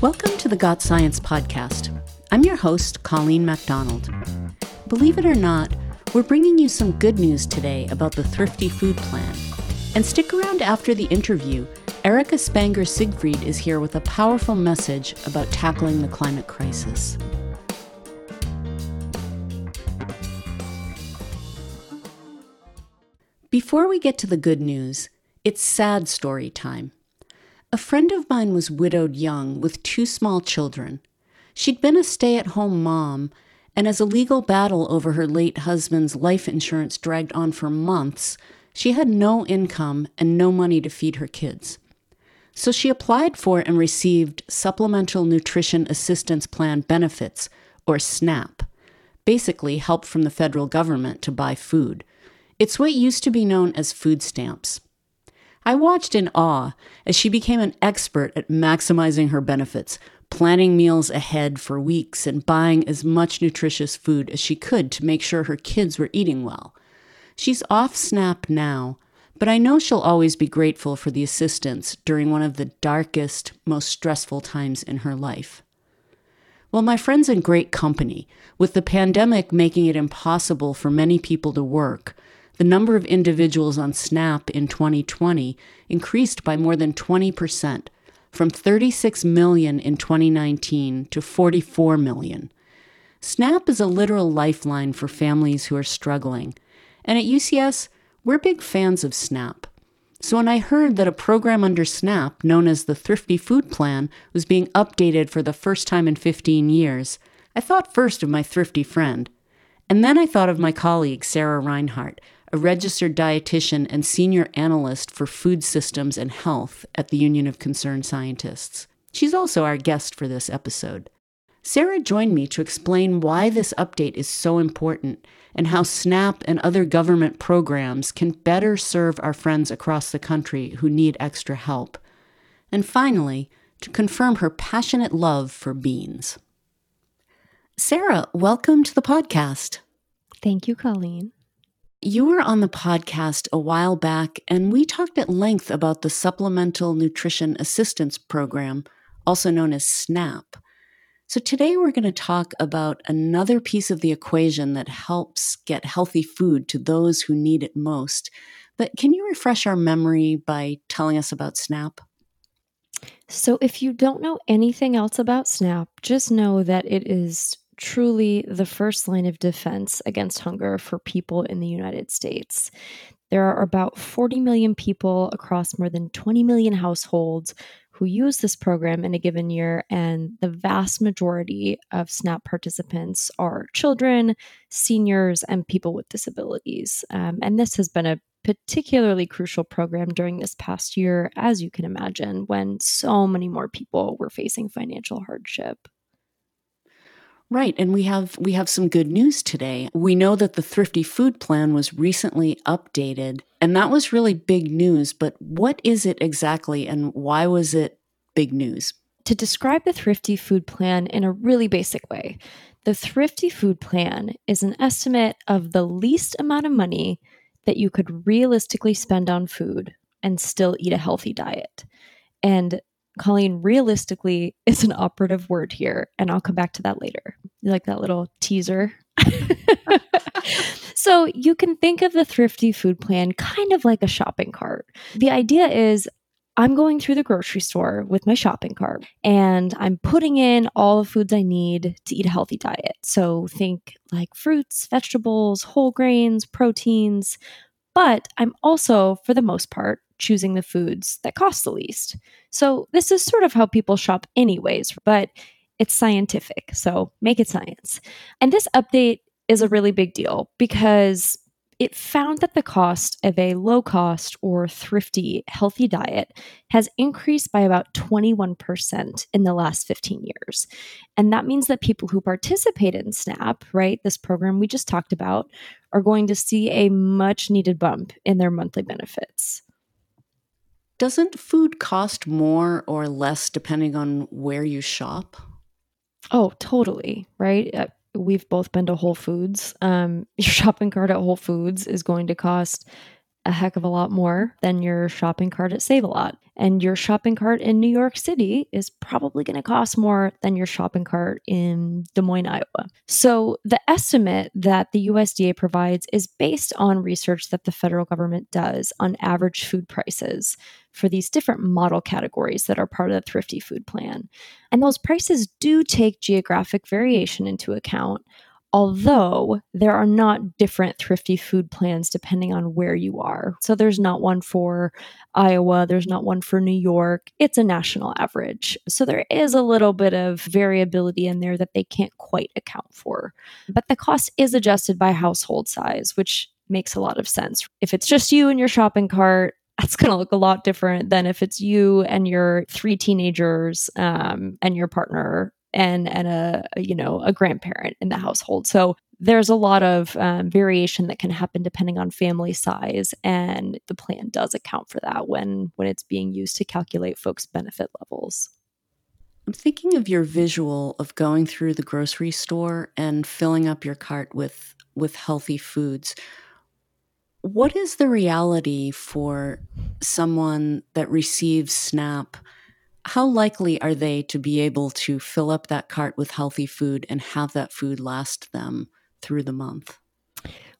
Welcome to the Got Science podcast. I'm your host, Colleen MacDonald. Believe it or not, we're bringing you some good news today about the Thrifty Food Plan. And stick around after the interview. Erika Spanger Siegfried is here with a powerful message about tackling the climate crisis. Before we get to the good news, it's sad story time. A friend of mine was widowed young with two small children. She'd been a stay at home mom, and as a legal battle over her late husband's life insurance dragged on for months, she had no income and no money to feed her kids. So she applied for and received Supplemental Nutrition Assistance Plan benefits, or SNAP, basically help from the federal government to buy food. It's what used to be known as food stamps. I watched in awe as she became an expert at maximizing her benefits, planning meals ahead for weeks and buying as much nutritious food as she could to make sure her kids were eating well. She's off SNAP now, but I know she'll always be grateful for the assistance during one of the darkest, most stressful times in her life. Well, my friend's in great company. With the pandemic making it impossible for many people to work, the number of individuals on SNAP in 2020 increased by more than 20%, from 36 million in 2019 to 44 million. SNAP is a literal lifeline for families who are struggling. And at UCS, we're big fans of SNAP. So when I heard that a program under SNAP, known as the Thrifty Food Plan, was being updated for the first time in 15 years, I thought first of my thrifty friend. And then I thought of my colleague, Sarah Reinhardt, a registered dietitian and senior analyst for food systems and health at the Union of Concerned Scientists. She's also our guest for this episode. Sarah joined me to explain why this update is so important and how SNAP and other government programs can better serve our friends across the country who need extra help. And finally, to confirm her passionate love for beans. Sarah, welcome to the podcast. Thank you, Colleen. You were on the podcast a while back, and we talked at length about the Supplemental Nutrition Assistance Program, also known as SNAP. So, today we're going to talk about another piece of the equation that helps get healthy food to those who need it most. But can you refresh our memory by telling us about SNAP? So, if you don't know anything else about SNAP, just know that it is truly the first line of defense against hunger for people in the United States. There are about 40 million people across more than 20 million households who use this program in a given year, and the vast majority of SNAP participants are children, seniors, and people with disabilities. Um, and this has been a particularly crucial program during this past year, as you can imagine, when so many more people were facing financial hardship. Right, and we have we have some good news today. We know that the Thrifty Food Plan was recently updated, and that was really big news, but what is it exactly and why was it big news? To describe the Thrifty Food Plan in a really basic way, the Thrifty Food Plan is an estimate of the least amount of money that you could realistically spend on food and still eat a healthy diet. And Colleen, realistically is an operative word here, and I'll come back to that later. You like that little teaser? so you can think of the thrifty food plan kind of like a shopping cart. The idea is I'm going through the grocery store with my shopping cart and I'm putting in all the foods I need to eat a healthy diet. So think like fruits, vegetables, whole grains, proteins. But I'm also, for the most part, choosing the foods that cost the least. So, this is sort of how people shop, anyways, but it's scientific. So, make it science. And this update is a really big deal because it found that the cost of a low cost or thrifty healthy diet has increased by about 21% in the last 15 years. And that means that people who participate in SNAP, right, this program we just talked about, are going to see a much needed bump in their monthly benefits. Doesn't food cost more or less depending on where you shop? Oh, totally. Right. Uh, we've both been to Whole Foods. Um, your shopping cart at Whole Foods is going to cost a heck of a lot more than your shopping cart at Save a Lot. And your shopping cart in New York City is probably going to cost more than your shopping cart in Des Moines, Iowa. So the estimate that the USDA provides is based on research that the federal government does on average food prices for these different model categories that are part of the Thrifty Food Plan. And those prices do take geographic variation into account although there are not different thrifty food plans depending on where you are. So there's not one for Iowa, there's not one for New York. It's a national average. So there is a little bit of variability in there that they can't quite account for. But the cost is adjusted by household size, which makes a lot of sense. If it's just you and your shopping cart, that's going to look a lot different than if it's you and your three teenagers um, and your partner and and a, you know a grandparent in the household. So there's a lot of um, variation that can happen depending on family size and the plan does account for that when when it's being used to calculate folks benefit levels. I'm thinking of your visual of going through the grocery store and filling up your cart with with healthy foods. What is the reality for someone that receives snap how likely are they to be able to fill up that cart with healthy food and have that food last them through the month?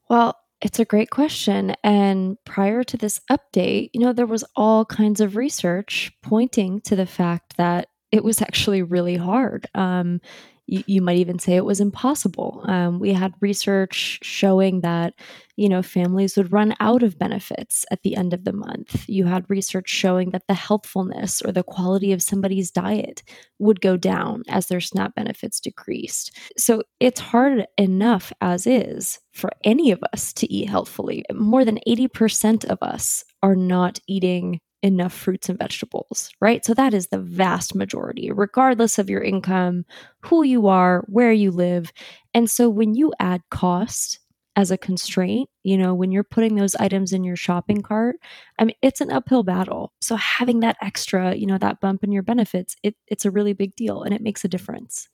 Well, it's a great question. And prior to this update, you know, there was all kinds of research pointing to the fact that it was actually really hard. Um, you, you might even say it was impossible. Um, we had research showing that, you know, families would run out of benefits at the end of the month. You had research showing that the healthfulness or the quality of somebody's diet would go down as their SNAP benefits decreased. So it's hard enough as is for any of us to eat healthfully. More than 80% of us are not eating enough fruits and vegetables, right? So that is the vast majority, regardless of your income, who you are, where you live. And so when you add cost as a constraint, you know, when you're putting those items in your shopping cart, I mean, it's an uphill battle. So having that extra, you know, that bump in your benefits, it, it's a really big deal and it makes a difference.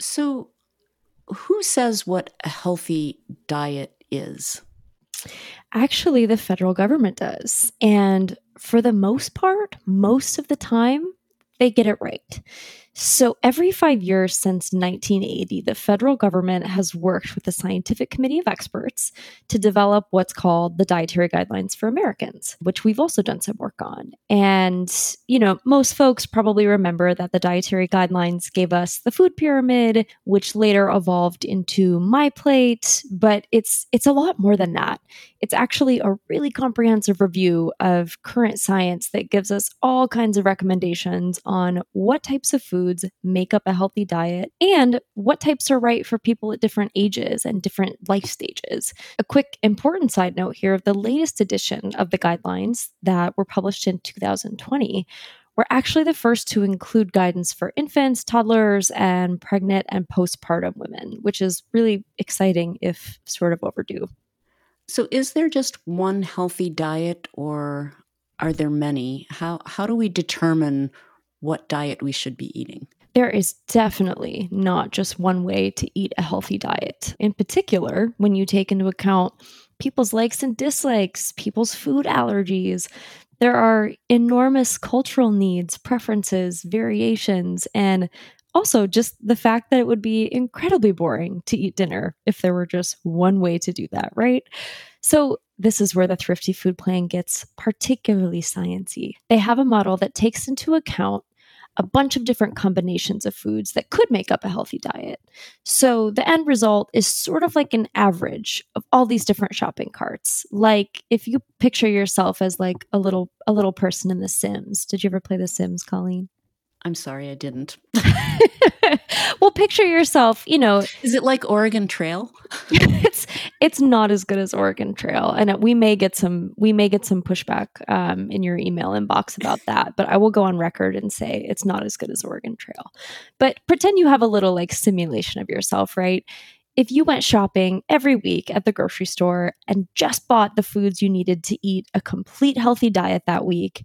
So, who says what a healthy diet is? Actually, the federal government does. And for the most part, most of the time, they get it right. So, every five years since 1980, the federal government has worked with the Scientific Committee of Experts to develop what's called the Dietary Guidelines for Americans, which we've also done some work on. And, you know, most folks probably remember that the Dietary Guidelines gave us the food pyramid, which later evolved into My Plate, but it's it's a lot more than that. It's actually a really comprehensive review of current science that gives us all kinds of recommendations on what types of food foods make up a healthy diet and what types are right for people at different ages and different life stages. A quick important side note here of the latest edition of the guidelines that were published in 2020 were actually the first to include guidance for infants, toddlers, and pregnant and postpartum women, which is really exciting if sort of overdue. So, is there just one healthy diet or are there many? How, how do we determine what diet we should be eating? There is definitely not just one way to eat a healthy diet. In particular, when you take into account people's likes and dislikes, people's food allergies, there are enormous cultural needs, preferences, variations, and also just the fact that it would be incredibly boring to eat dinner if there were just one way to do that, right? So, this is where the thrifty food plan gets particularly sciency. They have a model that takes into account a bunch of different combinations of foods that could make up a healthy diet. So the end result is sort of like an average of all these different shopping carts. Like if you picture yourself as like a little a little person in the Sims. Did you ever play the Sims, Colleen? I'm sorry, I didn't. well, picture yourself, you know. Is it like Oregon Trail? it's it's not as good as Oregon Trail, and we may get some we may get some pushback um, in your email inbox about that. But I will go on record and say it's not as good as Oregon Trail. But pretend you have a little like simulation of yourself, right? If you went shopping every week at the grocery store and just bought the foods you needed to eat a complete healthy diet that week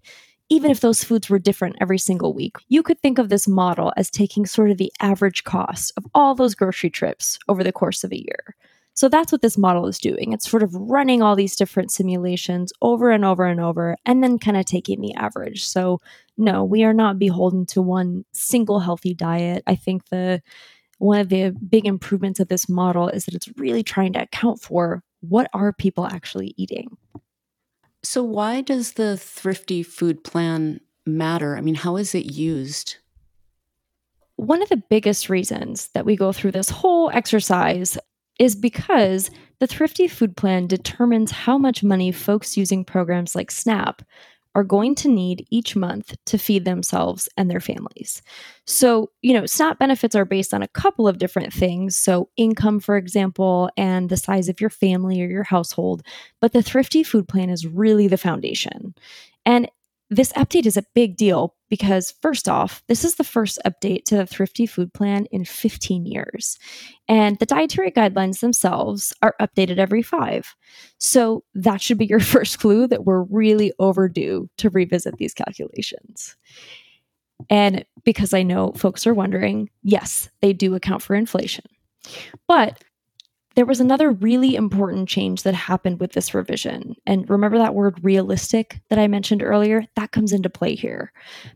even if those foods were different every single week. You could think of this model as taking sort of the average cost of all those grocery trips over the course of a year. So that's what this model is doing. It's sort of running all these different simulations over and over and over and then kind of taking the average. So, no, we are not beholden to one single healthy diet. I think the one of the big improvements of this model is that it's really trying to account for what are people actually eating. So, why does the thrifty food plan matter? I mean, how is it used? One of the biggest reasons that we go through this whole exercise is because the Thrifty Food Plan determines how much money folks using programs like SNAP are going to need each month to feed themselves and their families. So, you know, SNAP benefits are based on a couple of different things. So, income, for example, and the size of your family or your household. But the Thrifty Food Plan is really the foundation. And this update is a big deal because, first off, this is the first update to the Thrifty Food Plan in 15 years. And the dietary guidelines themselves are updated every five. So that should be your first clue that we're really overdue to revisit these calculations. And because I know folks are wondering, yes, they do account for inflation. But there was another really important change that happened with this revision. And remember that word realistic that I mentioned earlier? That comes into play here.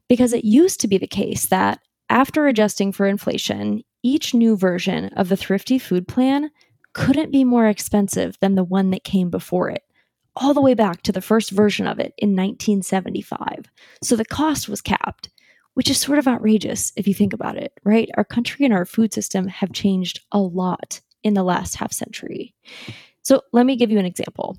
Because it used to be the case that after adjusting for inflation, each new version of the Thrifty Food Plan couldn't be more expensive than the one that came before it, all the way back to the first version of it in 1975. So the cost was capped, which is sort of outrageous if you think about it, right? Our country and our food system have changed a lot in the last half century. So let me give you an example.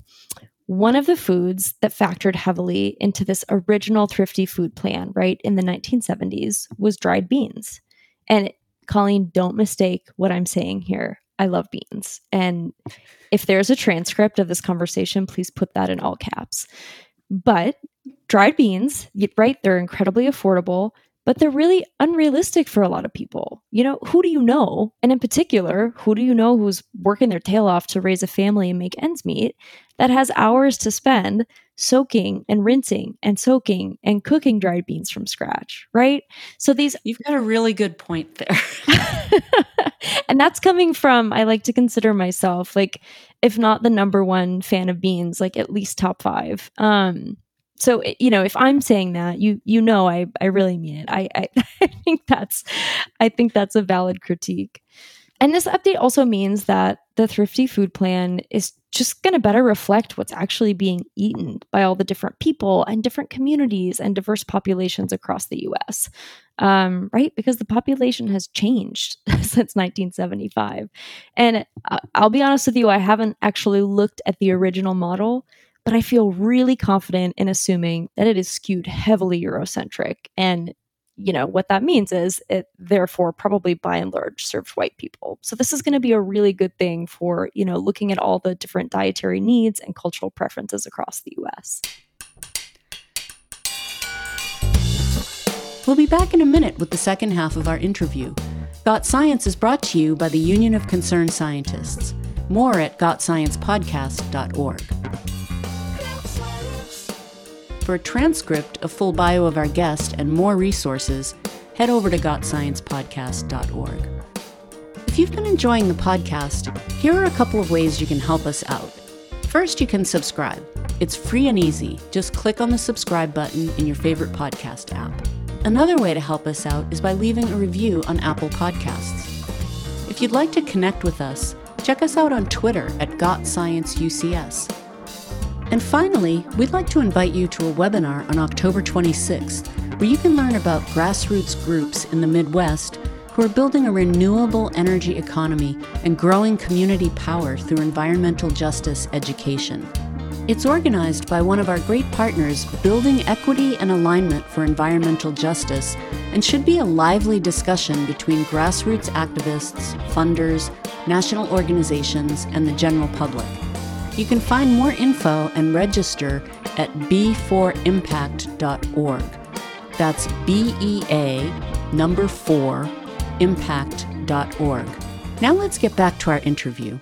One of the foods that factored heavily into this original thrifty food plan, right, in the 1970s was dried beans. And Colleen, don't mistake what I'm saying here. I love beans. And if there's a transcript of this conversation, please put that in all caps. But dried beans, right, they're incredibly affordable but they're really unrealistic for a lot of people. You know, who do you know? And in particular, who do you know who's working their tail off to raise a family and make ends meet that has hours to spend soaking and rinsing and soaking and cooking dried beans from scratch, right? So these You've got a really good point there. and that's coming from I like to consider myself like if not the number one fan of beans, like at least top 5. Um so you know if i'm saying that you you know i i really mean it I, I i think that's i think that's a valid critique and this update also means that the thrifty food plan is just going to better reflect what's actually being eaten by all the different people and different communities and diverse populations across the US. Um, right? Because the population has changed since 1975. And uh, I'll be honest with you, I haven't actually looked at the original model but I feel really confident in assuming that it is skewed heavily Eurocentric. And, you know, what that means is it therefore probably by and large served white people. So this is going to be a really good thing for, you know, looking at all the different dietary needs and cultural preferences across the US. We'll be back in a minute with the second half of our interview. Got Science is brought to you by the Union of Concerned Scientists. More at gotsciencepodcast.org. For a transcript, a full bio of our guest, and more resources, head over to gotsciencepodcast.org. If you've been enjoying the podcast, here are a couple of ways you can help us out. First, you can subscribe. It's free and easy. Just click on the subscribe button in your favorite podcast app. Another way to help us out is by leaving a review on Apple Podcasts. If you'd like to connect with us, check us out on Twitter at GotScienceUCS and finally, we'd like to invite you to a webinar on October 26th, where you can learn about grassroots groups in the Midwest who are building a renewable energy economy and growing community power through environmental justice education. It's organized by one of our great partners, Building Equity and Alignment for Environmental Justice, and should be a lively discussion between grassroots activists, funders, national organizations, and the general public. You can find more info and register at bea4impact.org. That's B E A number 4 impact.org. Now let's get back to our interview.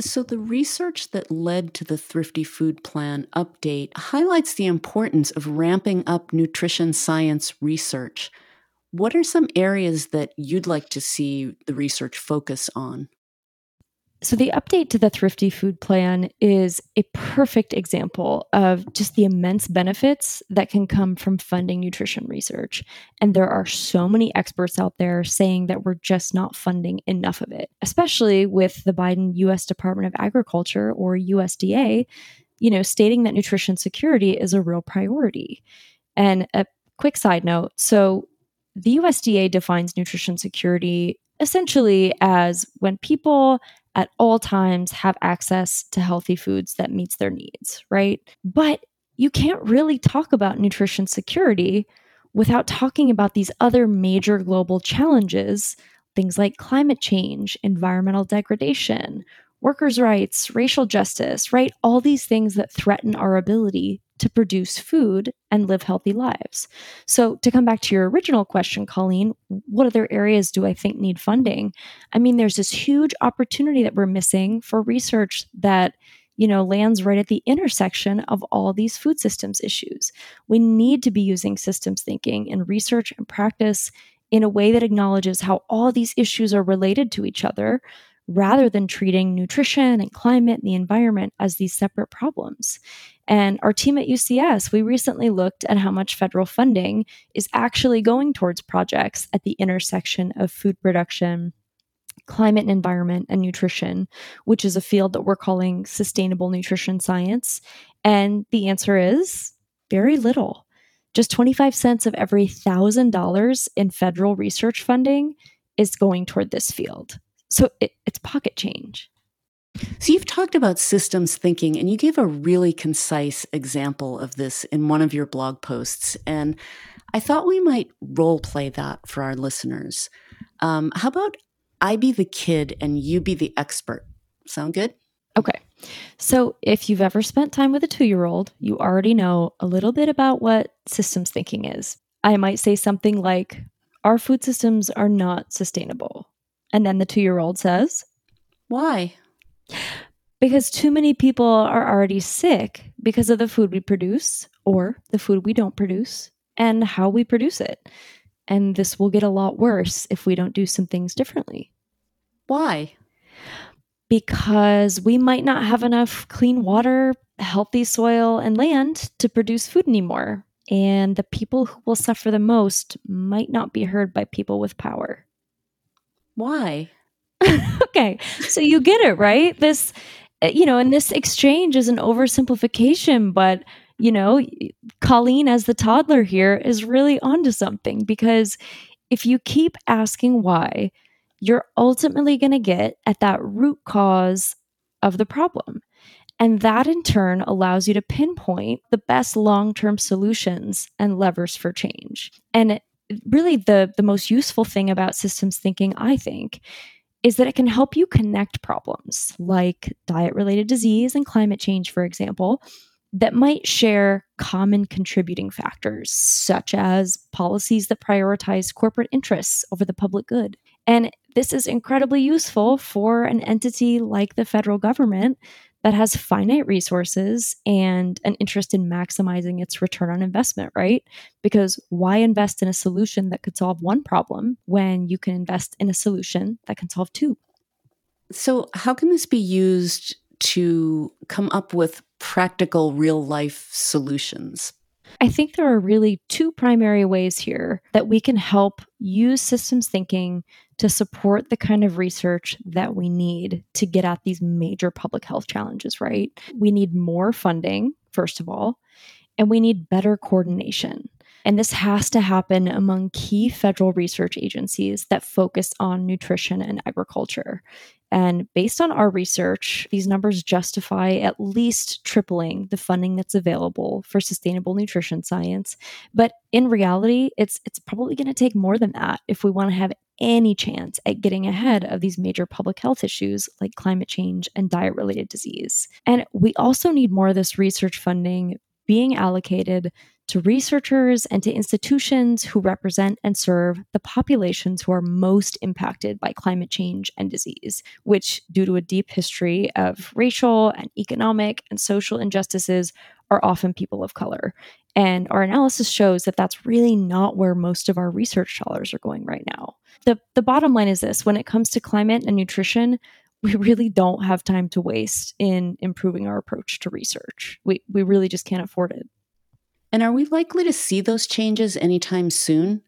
So, the research that led to the Thrifty Food Plan update highlights the importance of ramping up nutrition science research. What are some areas that you'd like to see the research focus on? So, the update to the Thrifty Food Plan is a perfect example of just the immense benefits that can come from funding nutrition research. And there are so many experts out there saying that we're just not funding enough of it, especially with the Biden US Department of Agriculture or USDA, you know, stating that nutrition security is a real priority. And a quick side note so, the USDA defines nutrition security essentially as when people at all times have access to healthy foods that meets their needs, right? But you can't really talk about nutrition security without talking about these other major global challenges, things like climate change, environmental degradation, workers' rights, racial justice, right? All these things that threaten our ability to produce food and live healthy lives. So, to come back to your original question, Colleen, what other areas do I think need funding? I mean, there's this huge opportunity that we're missing for research that you know lands right at the intersection of all these food systems issues. We need to be using systems thinking in research and practice in a way that acknowledges how all these issues are related to each other rather than treating nutrition and climate and the environment as these separate problems. And our team at UCS, we recently looked at how much federal funding is actually going towards projects at the intersection of food production, climate and environment, and nutrition, which is a field that we're calling sustainable nutrition science. And the answer is very little. Just 25 cents of every $1,000 in federal research funding is going toward this field. So it, it's pocket change. So you've talked about systems thinking, and you gave a really concise example of this in one of your blog posts. And I thought we might role play that for our listeners. Um, how about I be the kid and you be the expert? Sound good? Okay. So if you've ever spent time with a two year old, you already know a little bit about what systems thinking is. I might say something like, Our food systems are not sustainable. And then the two year old says, Why? Because too many people are already sick because of the food we produce or the food we don't produce and how we produce it. And this will get a lot worse if we don't do some things differently. Why? Because we might not have enough clean water, healthy soil, and land to produce food anymore. And the people who will suffer the most might not be heard by people with power. Why? okay. So you get it, right? This, eh, you know, and this exchange is an oversimplification, but, you know, Colleen, as the toddler here, is really onto something because if you keep asking why, you're ultimately going to get at that root cause of the problem. And that in turn allows you to pinpoint the best long term solutions and levers for change. And really the the most useful thing about systems thinking i think is that it can help you connect problems like diet related disease and climate change for example that might share common contributing factors such as policies that prioritize corporate interests over the public good. And this is incredibly useful for an entity like the federal government that has finite resources and an interest in maximizing its return on investment, right? Because why invest in a solution that could solve one problem when you can invest in a solution that can solve two? So, how can this be used to come up with practical real life solutions? I think there are really two primary ways here that we can help use systems thinking to support the kind of research that we need to get at these major public health challenges, right? We need more funding, first of all, and we need better coordination. And this has to happen among key federal research agencies that focus on nutrition and agriculture. And based on our research, these numbers justify at least tripling the funding that's available for sustainable nutrition science. But in reality, it's it's probably going to take more than that if we want to have any chance at getting ahead of these major public health issues like climate change and diet related disease. And we also need more of this research funding being allocated to researchers and to institutions who represent and serve the populations who are most impacted by climate change and disease, which, due to a deep history of racial and economic and social injustices, are often people of color. And our analysis shows that that's really not where most of our research dollars are going right now. The, the bottom line is this when it comes to climate and nutrition, we really don't have time to waste in improving our approach to research. We, we really just can't afford it. And are we likely to see those changes anytime soon?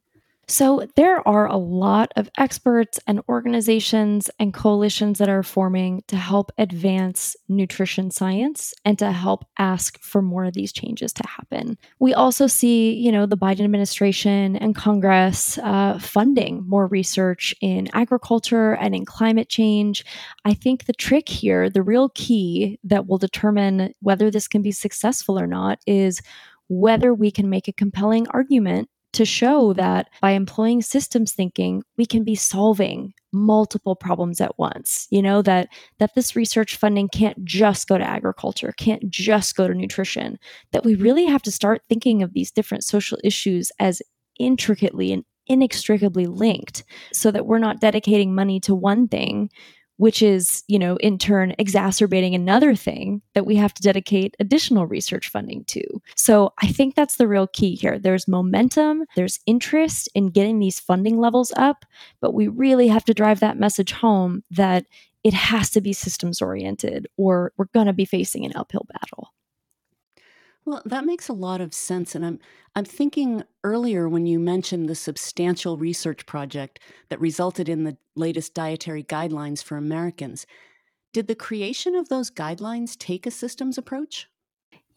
So, there are a lot of experts and organizations and coalitions that are forming to help advance nutrition science and to help ask for more of these changes to happen. We also see, you know, the Biden administration and Congress uh, funding more research in agriculture and in climate change. I think the trick here, the real key that will determine whether this can be successful or not, is whether we can make a compelling argument to show that by employing systems thinking, we can be solving multiple problems at once. You know, that that this research funding can't just go to agriculture, can't just go to nutrition, that we really have to start thinking of these different social issues as intricately and inextricably linked so that we're not dedicating money to one thing which is, you know, in turn exacerbating another thing that we have to dedicate additional research funding to. So I think that's the real key here. There's momentum, there's interest in getting these funding levels up, but we really have to drive that message home that it has to be systems oriented or we're going to be facing an uphill battle. Well, that makes a lot of sense. And I'm, I'm thinking earlier when you mentioned the substantial research project that resulted in the latest dietary guidelines for Americans. Did the creation of those guidelines take a systems approach?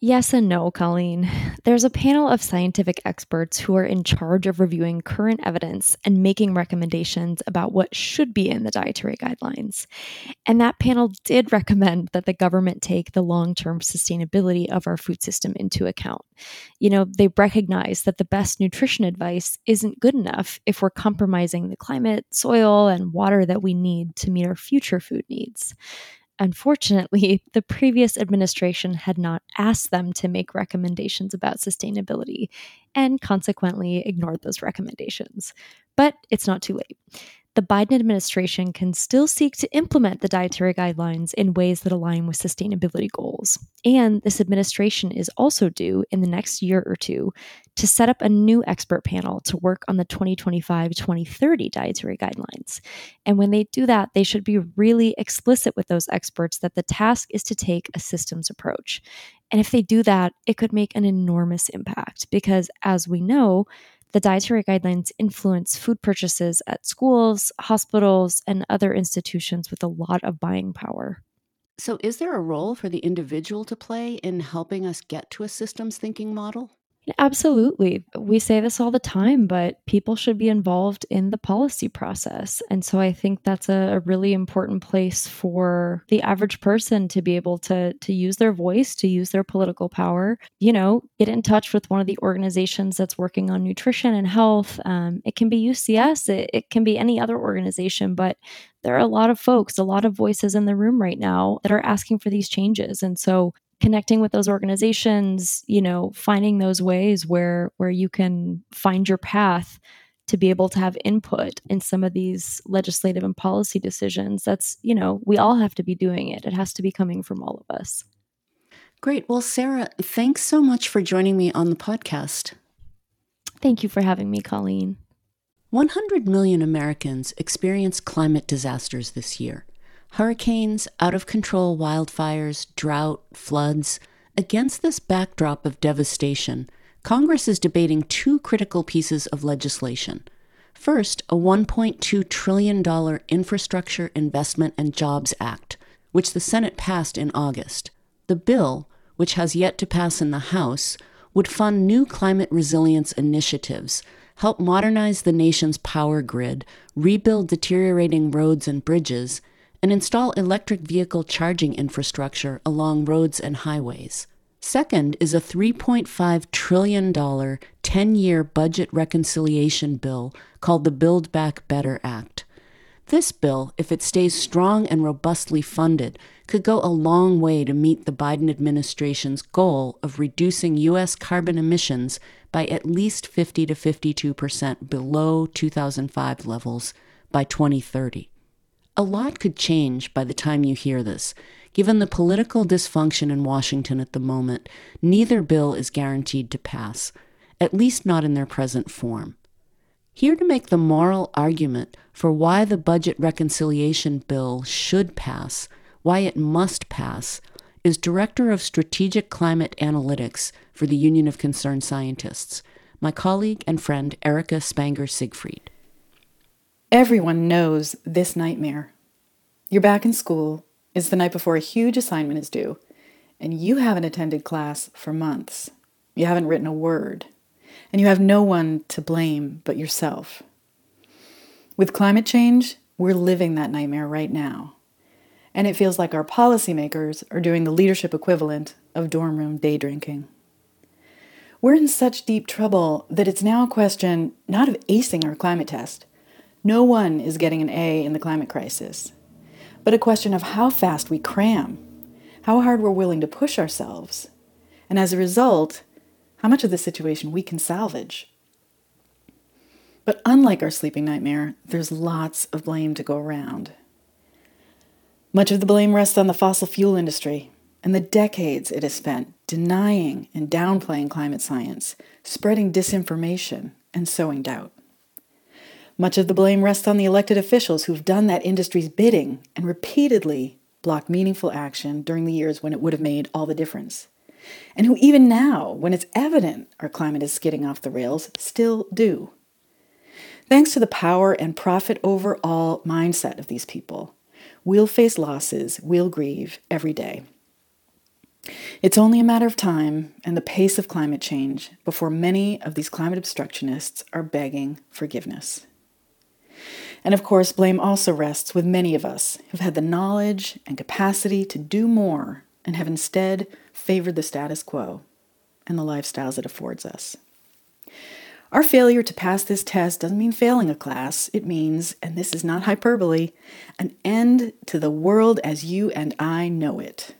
Yes and no, Colleen. There's a panel of scientific experts who are in charge of reviewing current evidence and making recommendations about what should be in the dietary guidelines. And that panel did recommend that the government take the long term sustainability of our food system into account. You know, they recognize that the best nutrition advice isn't good enough if we're compromising the climate, soil, and water that we need to meet our future food needs. Unfortunately, the previous administration had not asked them to make recommendations about sustainability and consequently ignored those recommendations. But it's not too late the Biden administration can still seek to implement the dietary guidelines in ways that align with sustainability goals. And this administration is also due in the next year or two to set up a new expert panel to work on the 2025 2030 dietary guidelines. And when they do that, they should be really explicit with those experts that the task is to take a systems approach. And if they do that, it could make an enormous impact because, as we know, the dietary guidelines influence food purchases at schools, hospitals, and other institutions with a lot of buying power. So, is there a role for the individual to play in helping us get to a systems thinking model? Absolutely. We say this all the time, but people should be involved in the policy process. And so I think that's a, a, really important place for the average person to be able to, to use their voice, to use their political power. You know, get in touch with one of the organizations that's working on nutrition and health. Um, it can be UCS, it, it can be any other organization, but there are a lot of folks, a lot of voices in the room right now that are asking for these changes. And so connecting with those organizations you know finding those ways where where you can find your path to be able to have input in some of these legislative and policy decisions that's you know we all have to be doing it. It has to be coming from all of us. Great. Well sarah thanks so much for joining me on the podcast. Thank you for having me colleen. 100 million americans experienced climate disasters this year hurricanes, out of control wildfires, drought, floods. Against this backdrop of devastation, Congress is debating two critical pieces of legislation. First, a $1.2 trillion Infrastructure Investment and Jobs Act, which the Senate passed in August. The bill, which has yet to pass in the House, would fund new climate resilience initiatives, help modernize the nation's power grid, rebuild deteriorating roads and bridges, and install electric vehicle charging infrastructure along roads and highways. Second is a $3.5 trillion 10 year budget reconciliation bill called the Build Back Better Act. This bill, if it stays strong and robustly funded, could go a long way to meet the Biden administration's goal of reducing U.S. carbon emissions by at least 50 to 52 percent below 2005 levels by 2030. A lot could change by the time you hear this. Given the political dysfunction in Washington at the moment, neither bill is guaranteed to pass, at least not in their present form. Here to make the moral argument for why the budget reconciliation bill should pass, why it must pass, is Director of Strategic Climate Analytics for the Union of Concerned Scientists, my colleague and friend Erika Spanger Siegfried. Everyone knows this nightmare. You're back in school, it's the night before a huge assignment is due, and you haven't attended class for months. You haven't written a word, and you have no one to blame but yourself. With climate change, we're living that nightmare right now. And it feels like our policymakers are doing the leadership equivalent of dorm room day drinking. We're in such deep trouble that it's now a question not of acing our climate test. No one is getting an A in the climate crisis, but a question of how fast we cram, how hard we're willing to push ourselves, and as a result, how much of the situation we can salvage. But unlike our sleeping nightmare, there's lots of blame to go around. Much of the blame rests on the fossil fuel industry and the decades it has spent denying and downplaying climate science, spreading disinformation, and sowing doubt. Much of the blame rests on the elected officials who've done that industry's bidding and repeatedly blocked meaningful action during the years when it would have made all the difference. And who, even now, when it's evident our climate is skidding off the rails, still do. Thanks to the power and profit over all mindset of these people, We'll face losses, we'll grieve every day. It's only a matter of time and the pace of climate change before many of these climate obstructionists are begging forgiveness. And of course, blame also rests with many of us who've had the knowledge and capacity to do more and have instead favored the status quo and the lifestyles it affords us. Our failure to pass this test doesn't mean failing a class. It means, and this is not hyperbole, an end to the world as you and I know it.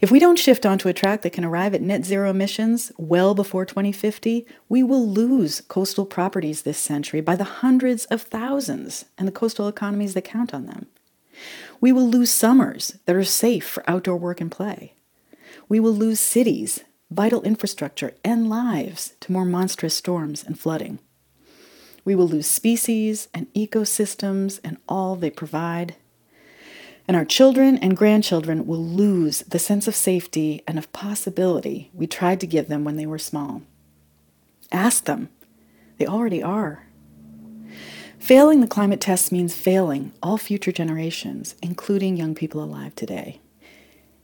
If we don't shift onto a track that can arrive at net zero emissions well before 2050, we will lose coastal properties this century by the hundreds of thousands and the coastal economies that count on them. We will lose summers that are safe for outdoor work and play. We will lose cities vital infrastructure, and lives to more monstrous storms and flooding. We will lose species and ecosystems and all they provide. And our children and grandchildren will lose the sense of safety and of possibility we tried to give them when they were small. Ask them. They already are. Failing the climate test means failing all future generations, including young people alive today.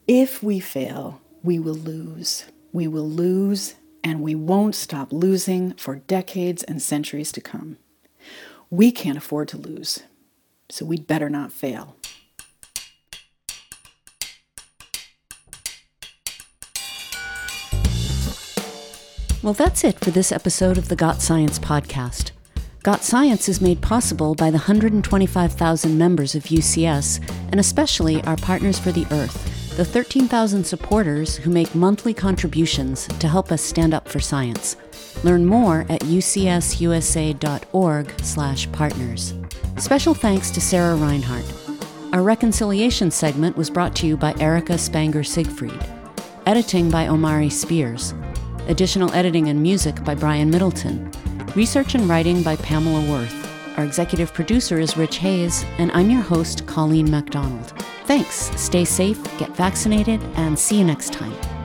If we fail, we will lose. We will lose, and we won't stop losing for decades and centuries to come. We can't afford to lose, so we'd better not fail. Well, that's it for this episode of the Got Science podcast. Got Science is made possible by the 125,000 members of UCS, and especially our Partners for the Earth the 13,000 supporters who make monthly contributions to help us stand up for science. Learn more at ucsusa.org/partners. Special thanks to Sarah Reinhardt. Our reconciliation segment was brought to you by Erika Spanger Siegfried. Editing by Omari Spears. Additional editing and music by Brian Middleton. Research and writing by Pamela Worth. Our executive producer is Rich Hayes, and I'm your host, Colleen MacDonald. Thanks, stay safe, get vaccinated, and see you next time.